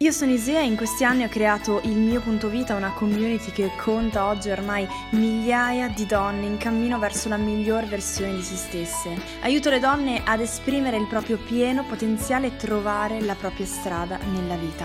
Io sono Isea e in questi anni ho creato il mio punto vita, una community che conta oggi ormai migliaia di donne in cammino verso la miglior versione di se stesse. Aiuto le donne ad esprimere il proprio pieno potenziale e trovare la propria strada nella vita.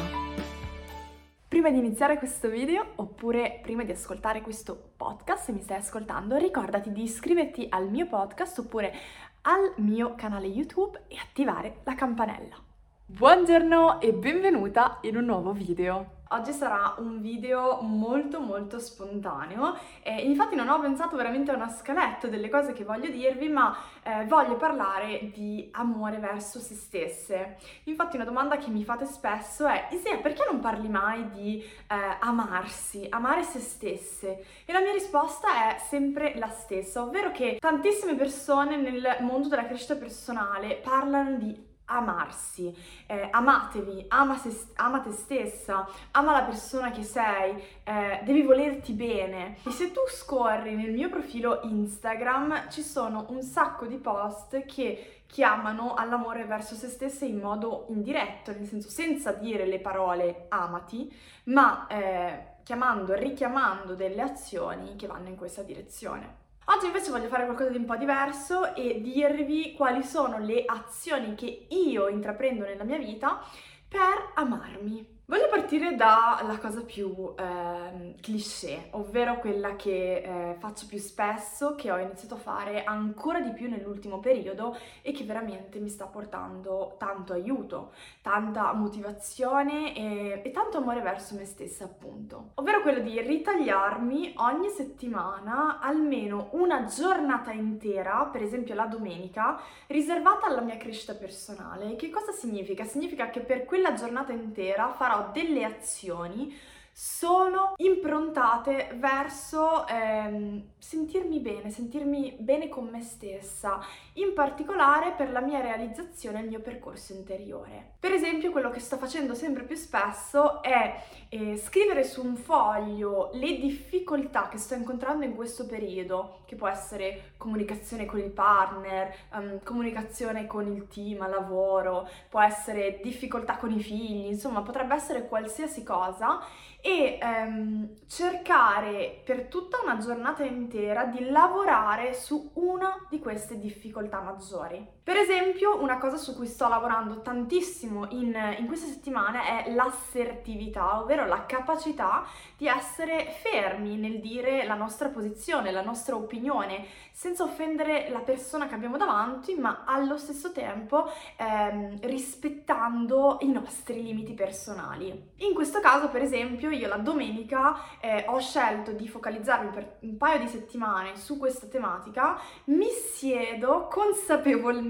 Prima di iniziare questo video, oppure prima di ascoltare questo podcast, se mi stai ascoltando, ricordati di iscriverti al mio podcast oppure al mio canale YouTube e attivare la campanella. Buongiorno e benvenuta in un nuovo video. Oggi sarà un video molto molto spontaneo e infatti non ho pensato veramente a una scaletta delle cose che voglio dirvi ma eh, voglio parlare di amore verso se stesse. Infatti una domanda che mi fate spesso è Isia perché non parli mai di eh, amarsi, amare se stesse? E la mia risposta è sempre la stessa, ovvero che tantissime persone nel mondo della crescita personale parlano di amarsi, eh, amatevi, ama, se, ama, te stessa, ama la persona che sei, eh, devi volerti bene. E se tu scorri nel mio profilo Instagram ci sono un sacco di post che chiamano all'amore verso se stesse in modo indiretto, nel senso senza dire le parole amati, ma eh, chiamando, richiamando delle azioni che vanno in questa direzione. Oggi invece voglio fare qualcosa di un po' diverso e dirvi quali sono le azioni che io intraprendo nella mia vita per amarmi. Voglio partire dalla cosa più eh, cliché, ovvero quella che eh, faccio più spesso, che ho iniziato a fare ancora di più nell'ultimo periodo e che veramente mi sta portando tanto aiuto, tanta motivazione e, e tanto amore verso me stessa, appunto. Ovvero quello di ritagliarmi ogni settimana almeno una giornata intera, per esempio la domenica, riservata alla mia crescita personale. Che cosa significa? Significa che per quella giornata intera farò delle azioni sono improntate verso ehm, sentirmi bene, sentirmi bene con me stessa, in particolare per la mia realizzazione e il mio percorso interiore. Per esempio, quello che sto facendo sempre più spesso è eh, scrivere su un foglio le difficoltà che sto incontrando in questo periodo, che può essere comunicazione con il partner, um, comunicazione con il team, lavoro, può essere difficoltà con i figli, insomma, potrebbe essere qualsiasi cosa e ehm, cercare per tutta una giornata intera di lavorare su una di queste difficoltà maggiori. Per esempio, una cosa su cui sto lavorando tantissimo in, in queste settimane è l'assertività, ovvero la capacità di essere fermi nel dire la nostra posizione, la nostra opinione, senza offendere la persona che abbiamo davanti, ma allo stesso tempo ehm, rispettando i nostri limiti personali. In questo caso, per esempio, io la domenica eh, ho scelto di focalizzarmi per un paio di settimane su questa tematica, mi siedo consapevolmente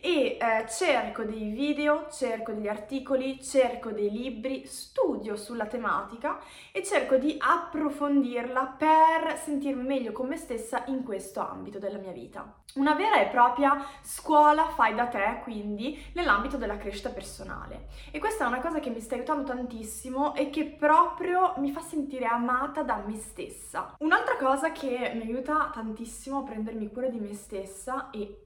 e eh, cerco dei video, cerco degli articoli, cerco dei libri, studio sulla tematica e cerco di approfondirla per sentirmi meglio con me stessa in questo ambito della mia vita. Una vera e propria scuola fai da te, quindi, nell'ambito della crescita personale. E questa è una cosa che mi sta aiutando tantissimo e che proprio mi fa sentire amata da me stessa. Un'altra cosa che mi aiuta tantissimo a prendermi cura di me stessa e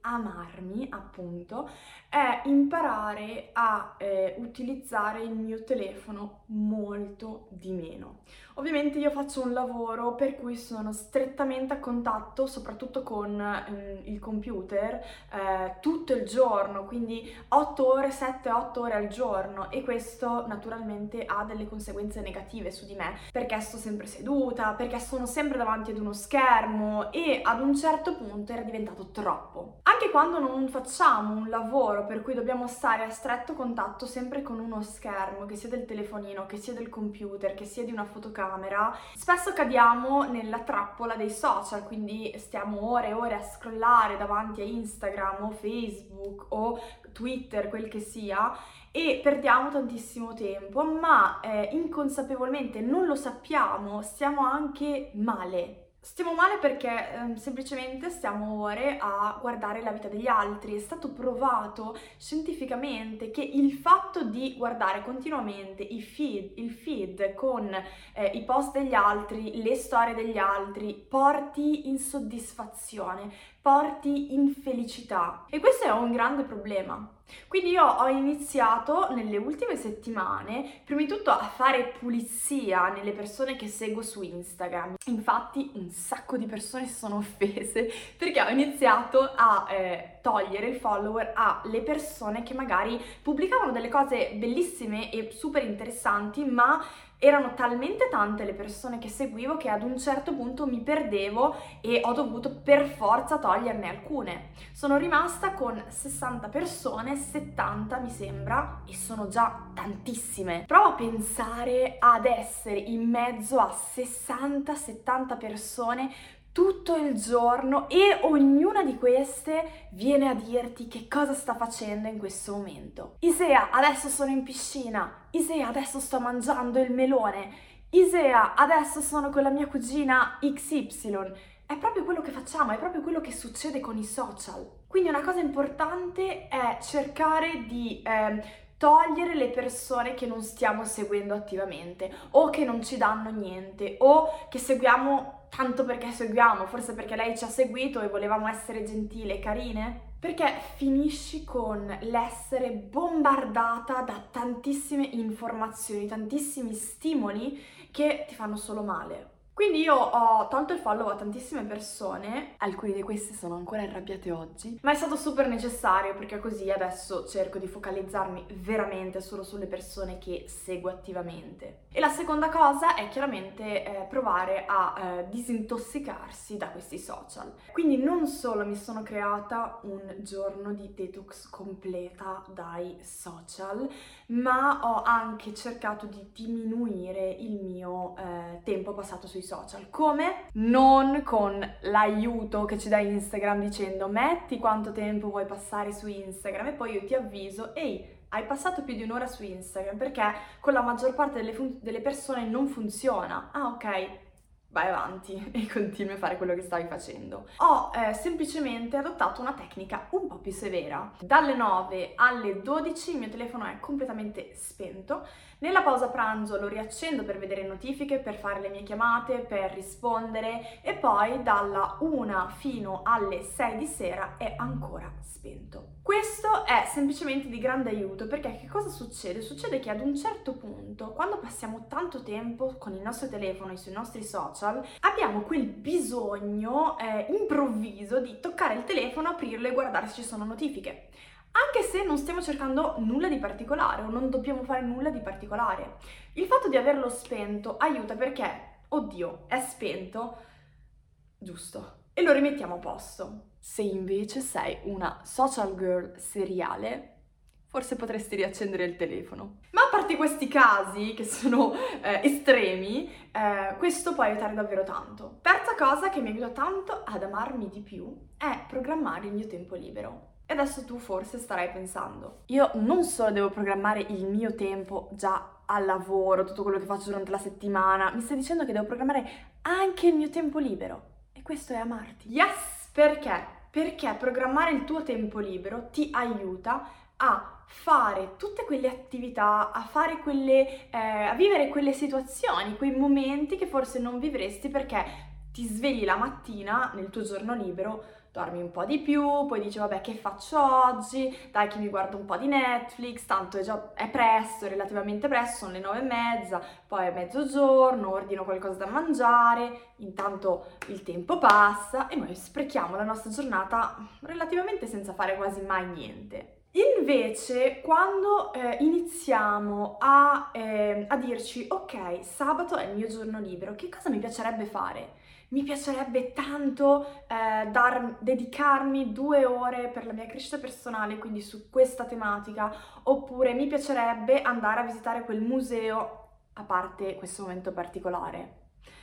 amarmi, appunto, è imparare a eh, utilizzare il mio telefono molto di meno. Ovviamente io faccio un lavoro per cui sono strettamente a contatto soprattutto con eh, il computer eh, tutto il giorno, quindi 8 ore, 7-8 ore al giorno e questo naturalmente ha delle conseguenze negative su di me perché sto sempre seduta, perché sono sempre davanti ad uno schermo e ad un certo punto era diventato troppo. Anche quando non facciamo un lavoro per cui dobbiamo stare a stretto contatto sempre con uno schermo, che sia del telefonino, che sia del computer, che sia di una fotocamera, spesso cadiamo nella trappola dei social, quindi stiamo ore e ore a scrollare davanti a Instagram o Facebook o Twitter, quel che sia, e perdiamo tantissimo tempo, ma eh, inconsapevolmente non lo sappiamo, stiamo anche male Stiamo male perché eh, semplicemente stiamo ore a guardare la vita degli altri. È stato provato scientificamente che il fatto di guardare continuamente i feed, il feed con eh, i post degli altri, le storie degli altri, porti insoddisfazione, porti infelicità. E questo è un grande problema. Quindi io ho iniziato nelle ultime settimane, prima di tutto, a fare pulizia nelle persone che seguo su Instagram. Infatti un sacco di persone si sono offese perché ho iniziato a eh, togliere il follower alle persone che magari pubblicavano delle cose bellissime e super interessanti, ma erano talmente tante le persone che seguivo che ad un certo punto mi perdevo e ho dovuto per forza toglierne alcune. Sono rimasta con 60 persone, 70 mi sembra, e sono già tantissime. Prova a pensare ad essere in mezzo a 60-70 persone tutto il giorno e ognuna di queste viene a dirti che cosa sta facendo in questo momento. Isea, adesso sono in piscina. Isea, adesso sto mangiando il melone. Isea, adesso sono con la mia cugina XY. È proprio quello che facciamo, è proprio quello che succede con i social. Quindi una cosa importante è cercare di eh, togliere le persone che non stiamo seguendo attivamente o che non ci danno niente o che seguiamo tanto perché seguiamo, forse perché lei ci ha seguito e volevamo essere gentili e carine? Perché finisci con l'essere bombardata da tantissime informazioni, tantissimi stimoli che ti fanno solo male. Quindi io ho tolto il follow a tantissime persone, alcune di queste sono ancora arrabbiate oggi, ma è stato super necessario perché così adesso cerco di focalizzarmi veramente solo sulle persone che seguo attivamente. E la seconda cosa è chiaramente eh, provare a eh, disintossicarsi da questi social. Quindi non solo mi sono creata un giorno di detox completa dai social, ma ho anche cercato di diminuire il mio eh, tempo passato sui social social. Come? Non con l'aiuto che ci dà Instagram dicendo metti quanto tempo vuoi passare su Instagram e poi io ti avviso, ehi, hai passato più di un'ora su Instagram perché con la maggior parte delle, fun- delle persone non funziona. Ah, ok, vai avanti e continui a fare quello che stavi facendo. Ho eh, semplicemente adottato una tecnica un po' più severa. Dalle 9 alle 12 il mio telefono è completamente spento nella pausa pranzo lo riaccendo per vedere notifiche, per fare le mie chiamate, per rispondere e poi dalla 1 fino alle 6 di sera è ancora spento. Questo è semplicemente di grande aiuto perché che cosa succede? Succede che ad un certo punto, quando passiamo tanto tempo con il nostro telefono e sui nostri social, abbiamo quel bisogno eh, improvviso di toccare il telefono, aprirlo e guardare se ci sono notifiche anche se non stiamo cercando nulla di particolare o non dobbiamo fare nulla di particolare. Il fatto di averlo spento aiuta perché, oddio, è spento, giusto, e lo rimettiamo a posto. Se invece sei una social girl seriale, forse potresti riaccendere il telefono. Ma a parte questi casi che sono eh, estremi, eh, questo può aiutare davvero tanto. Terza cosa che mi aiuta tanto ad amarmi di più è programmare il mio tempo libero. E adesso tu forse starai pensando, io non solo devo programmare il mio tempo già al lavoro, tutto quello che faccio durante la settimana, mi stai dicendo che devo programmare anche il mio tempo libero. E questo è amarti. Yes! Perché? Perché programmare il tuo tempo libero ti aiuta a fare tutte quelle attività, a fare quelle, eh, a vivere quelle situazioni, quei momenti che forse non vivresti perché ti svegli la mattina nel tuo giorno libero dormi un po' di più, poi dici vabbè che faccio oggi, dai che mi guardo un po' di Netflix, tanto è già è presto, relativamente presto, sono le nove e mezza, poi è mezzogiorno, ordino qualcosa da mangiare, intanto il tempo passa e noi sprechiamo la nostra giornata relativamente senza fare quasi mai niente. Invece, quando eh, iniziamo a, eh, a dirci ok, sabato è il mio giorno libero, che cosa mi piacerebbe fare? mi piacerebbe tanto eh, dar, dedicarmi due ore per la mia crescita personale, quindi su questa tematica, oppure mi piacerebbe andare a visitare quel museo, a parte questo momento particolare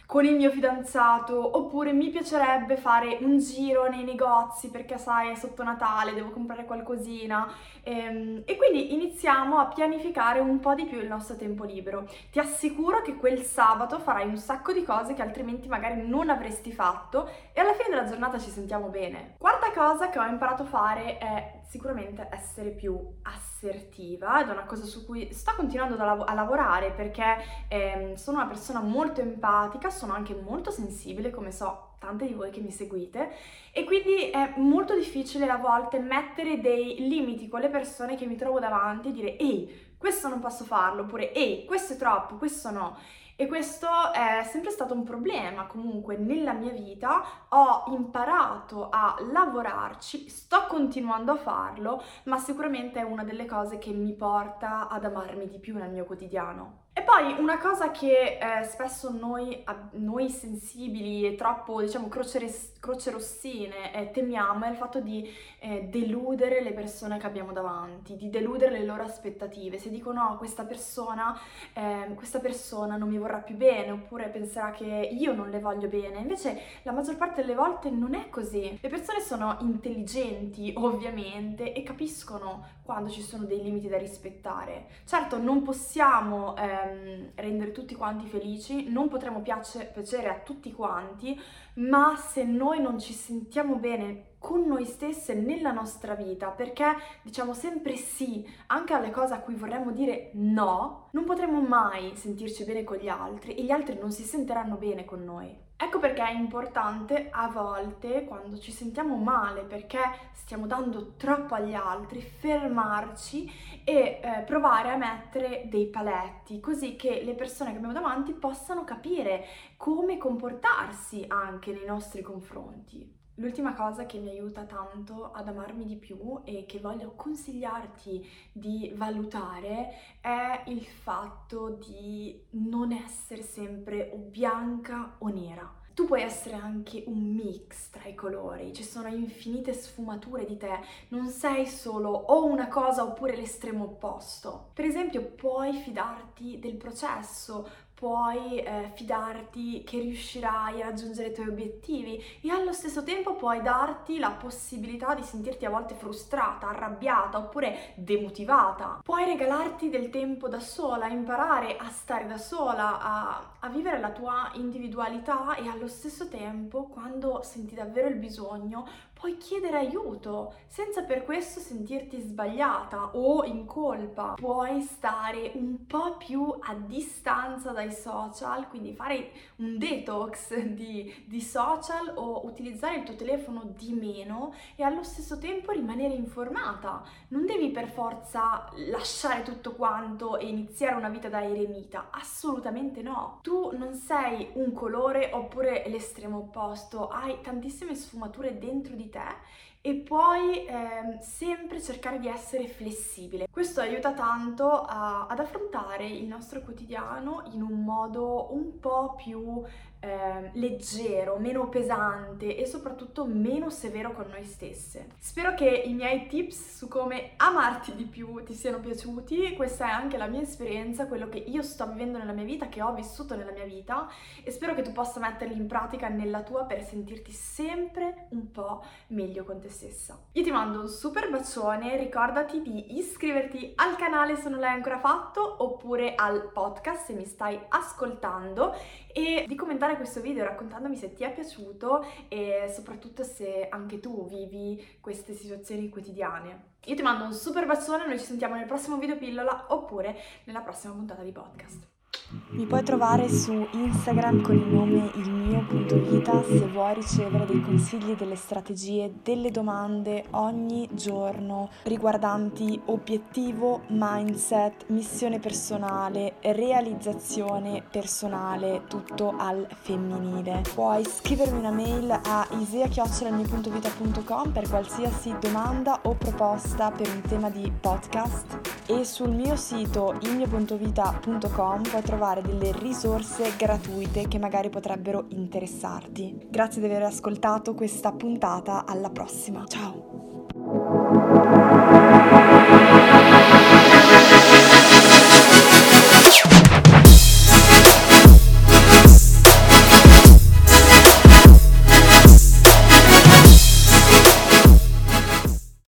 con il mio fidanzato, oppure mi piacerebbe fare un giro nei negozi perché sai è sotto Natale, devo comprare qualcosina e, ehm, e quindi iniziamo a pianificare un po' di più il nostro tempo libero. Ti assicuro che quel sabato farai un sacco di cose che altrimenti magari non avresti fatto e alla fine della giornata ci sentiamo bene. Quarta cosa che ho imparato a fare è sicuramente essere più assertiva ed è una cosa su cui sto continuando a lavorare perché eh, sono una persona molto empatica, sono anche molto sensibile, come so tante di voi che mi seguite e quindi è molto difficile a volte mettere dei limiti con le persone che mi trovo davanti e dire ehi, questo non posso farlo, oppure ehi, questo è troppo, questo no. E questo è sempre stato un problema comunque nella mia vita, ho imparato a lavorarci, sto continuando a farlo, ma sicuramente è una delle cose che mi porta ad amarmi di più nel mio quotidiano. E poi una cosa che eh, spesso noi, noi, sensibili e troppo, diciamo, croce, rossine eh, temiamo è il fatto di eh, deludere le persone che abbiamo davanti, di deludere le loro aspettative. Se dicono no, questa persona, ehm, questa persona non mi vorrà più bene, oppure penserà che io non le voglio bene. Invece la maggior parte delle volte non è così. Le persone sono intelligenti, ovviamente, e capiscono quando ci sono dei limiti da rispettare. Certo, non possiamo ehm, rendere tutti quanti felici, non potremo piace, piacere a tutti quanti, ma se noi non ci sentiamo bene con noi stesse nella nostra vita, perché diciamo sempre sì anche alle cose a cui vorremmo dire no, non potremo mai sentirci bene con gli altri e gli altri non si sentiranno bene con noi. Ecco perché è importante a volte, quando ci sentiamo male perché stiamo dando troppo agli altri, fermarci e eh, provare a mettere dei paletti, così che le persone che abbiamo davanti possano capire come comportarsi anche nei nostri confronti. L'ultima cosa che mi aiuta tanto ad amarmi di più e che voglio consigliarti di valutare è il fatto di non essere sempre o bianca o nera. Tu puoi essere anche un mix tra i colori, ci sono infinite sfumature di te, non sei solo o una cosa oppure l'estremo opposto. Per esempio, puoi fidarti del processo, puoi eh, fidarti che riuscirai a raggiungere i tuoi obiettivi e allo stesso tempo puoi darti la possibilità di sentirti a volte frustrata, arrabbiata oppure demotivata. Puoi regalarti del tempo da sola, imparare a stare da sola, a, a vivere la tua individualità e allo stesso tempo, quando senti davvero il bisogno, puoi chiedere aiuto senza per questo sentirti sbagliata o in colpa. Puoi stare un po' più a distanza dai social, quindi fare un detox di, di social o utilizzare il tuo telefono di meno e allo stesso tempo rimanere informata. Non devi per forza lasciare tutto quanto e iniziare una vita da eremita, assolutamente no. Tu non sei un colore oppure l'estremo opposto, hai tantissime sfumature dentro di te e puoi eh, sempre cercare di essere flessibile. Questo aiuta tanto a, ad affrontare il nostro quotidiano in un modo un po' più eh, leggero, meno pesante e soprattutto meno severo con noi stesse. Spero che i miei tips su come amarti di più ti siano piaciuti, questa è anche la mia esperienza, quello che io sto vivendo nella mia vita, che ho vissuto nella mia vita e spero che tu possa metterli in pratica nella tua per sentirti sempre un po' meglio con te stessa. Io ti mando un super bacione, ricordati di iscriverti al canale se non l'hai ancora fatto oppure al podcast se mi stai ascoltando e di commentare questo video raccontandomi se ti è piaciuto e soprattutto se anche tu vivi queste situazioni quotidiane. Io ti mando un super bacione, noi ci sentiamo nel prossimo video pillola oppure nella prossima puntata di podcast. Mi puoi trovare su Instagram con il nome il mio punto vita se vuoi ricevere dei consigli, delle strategie, delle domande ogni giorno riguardanti obiettivo, mindset, missione personale, realizzazione personale, tutto al femminile. Puoi scrivermi una mail a isea.com per qualsiasi domanda o proposta per un tema di podcast e sul mio sito ilmio.vita.com puoi trovare trovare delle risorse gratuite che magari potrebbero interessarti. Grazie di aver ascoltato questa puntata, alla prossima. Ciao!